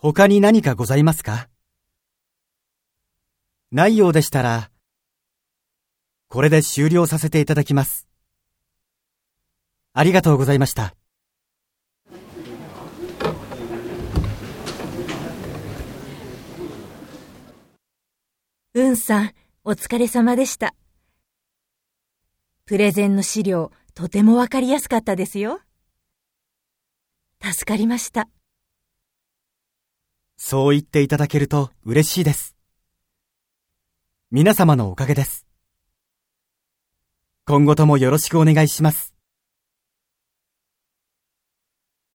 他に何かございますか？ないようでしたら、これで終了させていただきます。ありがとうございました。うんさん、お疲れ様でした。プレゼンの資料、とてもわかりやすかったですよ。助かりました。そう言っていただけると嬉しいです。皆様のおかげです。今後ともよろしくお願いします。